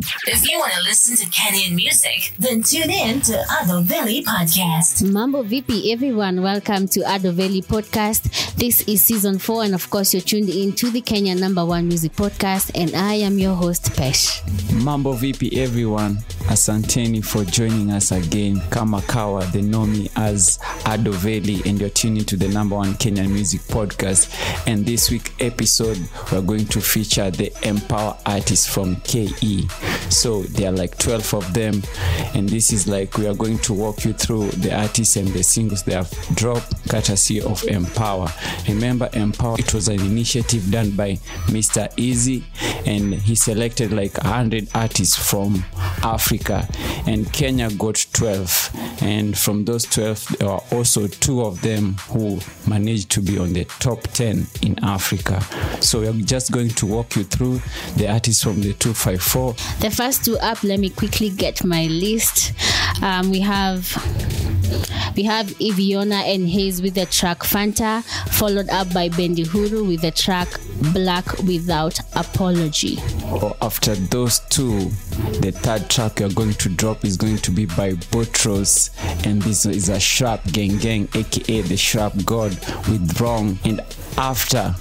If you want to listen to Kenyan music, then tune in to Ado Valley Podcast. Mambo VP, everyone. Welcome to Ado Valley Podcast. This is season four, and of course, you're tuned in to the Kenya number one music podcast, and I am your host, Pesh. Mambo VP everyone, asanteni for joining us again. Kama kawa, they know me as Ado Valley and you're tuning to the number one Kenyan music podcast. And this week episode, we're going to feature the emPawa artists from KE. So there are like 12 of them, and this is like we are going to walk you through the artists and the singles they have dropped, courtesy of emPawa. Remember, emPawa, it was an initiative done by Mr. Eazi, and he selected like 100 artists from Africa, and Kenya got 12. And from those 12, there were also two of them who managed to be on the top 10 in Africa. So we're just going to walk you through the artists from the 254. The first two up, let me quickly get my list. Um, we have we have Iviona and Hayes with the track Fanta, followed up by Bendi Huru with the track Black Without Apology. Or after those two, the third track you're going to drop is going to be by Boutross, and this is a Sharp Gang Gang, aka the Sharp God with Wrong. And after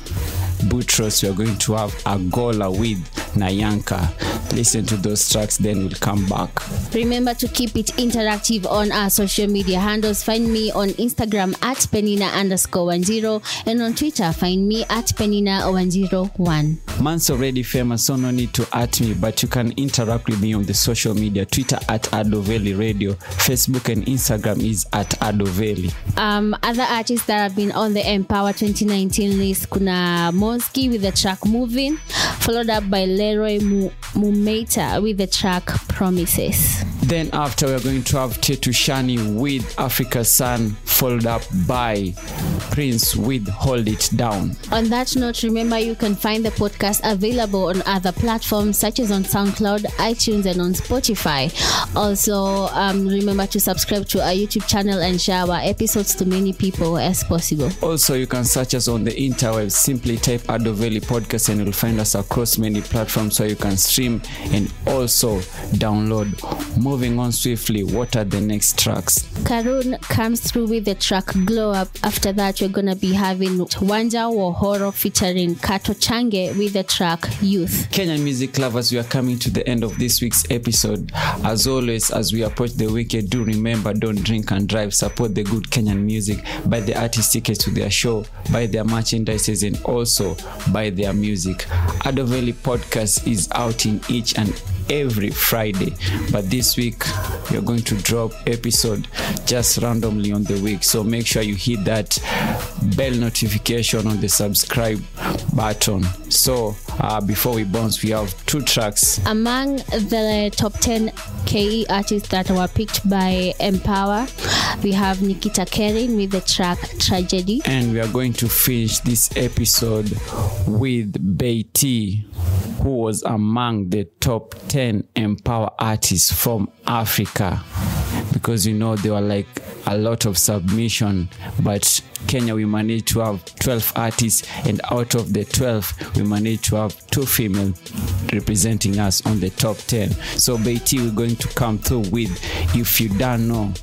Boutross, are going to have Agola with Nayanka. Listen to those tracks, then we'll come back. Remember to keep it interactive on our social media handles. Find me on Instagram at penina underscore one zero and on Twitter find me at penina one zero one. Man's already famous, so no need to at me, but you can interact with me on the social media Twitter at Adoveli Radio, Facebook and Instagram is at Adoveli. Um, other artists that have been on the Empower 2019 list kuna Mosky with the track Moving, followed up by Leroy Mu- Mumeta with the track Promises. Then after we're going to have Tetu Shani with Africa Sun, followed up by Prince with Hold It Down. On that note, remember you can find the podcast available on other platforms such as on SoundCloud, iTunes, and on Spotify. Also, um, remember to subscribe to our YouTube channel and share our episodes to many people as possible. Also, you can search us on the interwebs. Simply type Adoveli Podcast and you'll find us across many platforms where you can stream and also download. Moving on swiftly, what are the next tracks? Karun comes through with the track Glow Up. After that, we're gonna be having Wanja Wohoro featuring Kato Change with the track Youth. Kenyan music lovers, we are coming to the end of this week's episode. As always, as we approach the weekend, do remember don't drink and drive. Support the good Kenyan music. Buy the artist tickets to their show, buy their merchandise, and also buy their music. Adoveli podcast is out in each and every Friday. But this week we're going to drop episode just randomly on the week. So make sure you hit that bell notification on the subscribe button. So uh, before we bounce, we have two tracks. Among the top 10 KE artists that were picked by emPawa, we have Nikita Kering with the track Tragedy. And we are going to finish this episode with Bey T, who was among the top 10 emPawa artists from Africa. Because you know, there were like a lot of submission, but Kenya, we managed to have 12 artists, and out of the 12, we managed to have two female representing us on the top 10. So, Bey T, we're going to come through with If You Don't Know.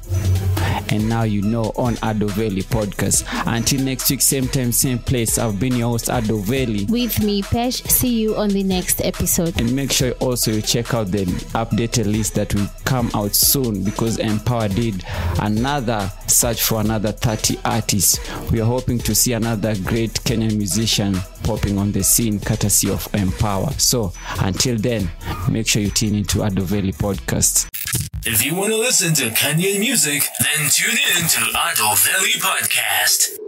And now you know on Adoveli podcast. Until next week, same time, same place. I've been your host, Adoveli. With me, Pesh. See you on the next episode. And make sure also you check out the updated list that will come out soon because emPawa did another search for another 30 artists. We are hoping to see another great Kenyan musician popping on the scene courtesy of emPawa. So until then, make sure you tune into Adoveli podcast. If you want to listen to Kenyan music, then tune in to Idle Valley Podcast.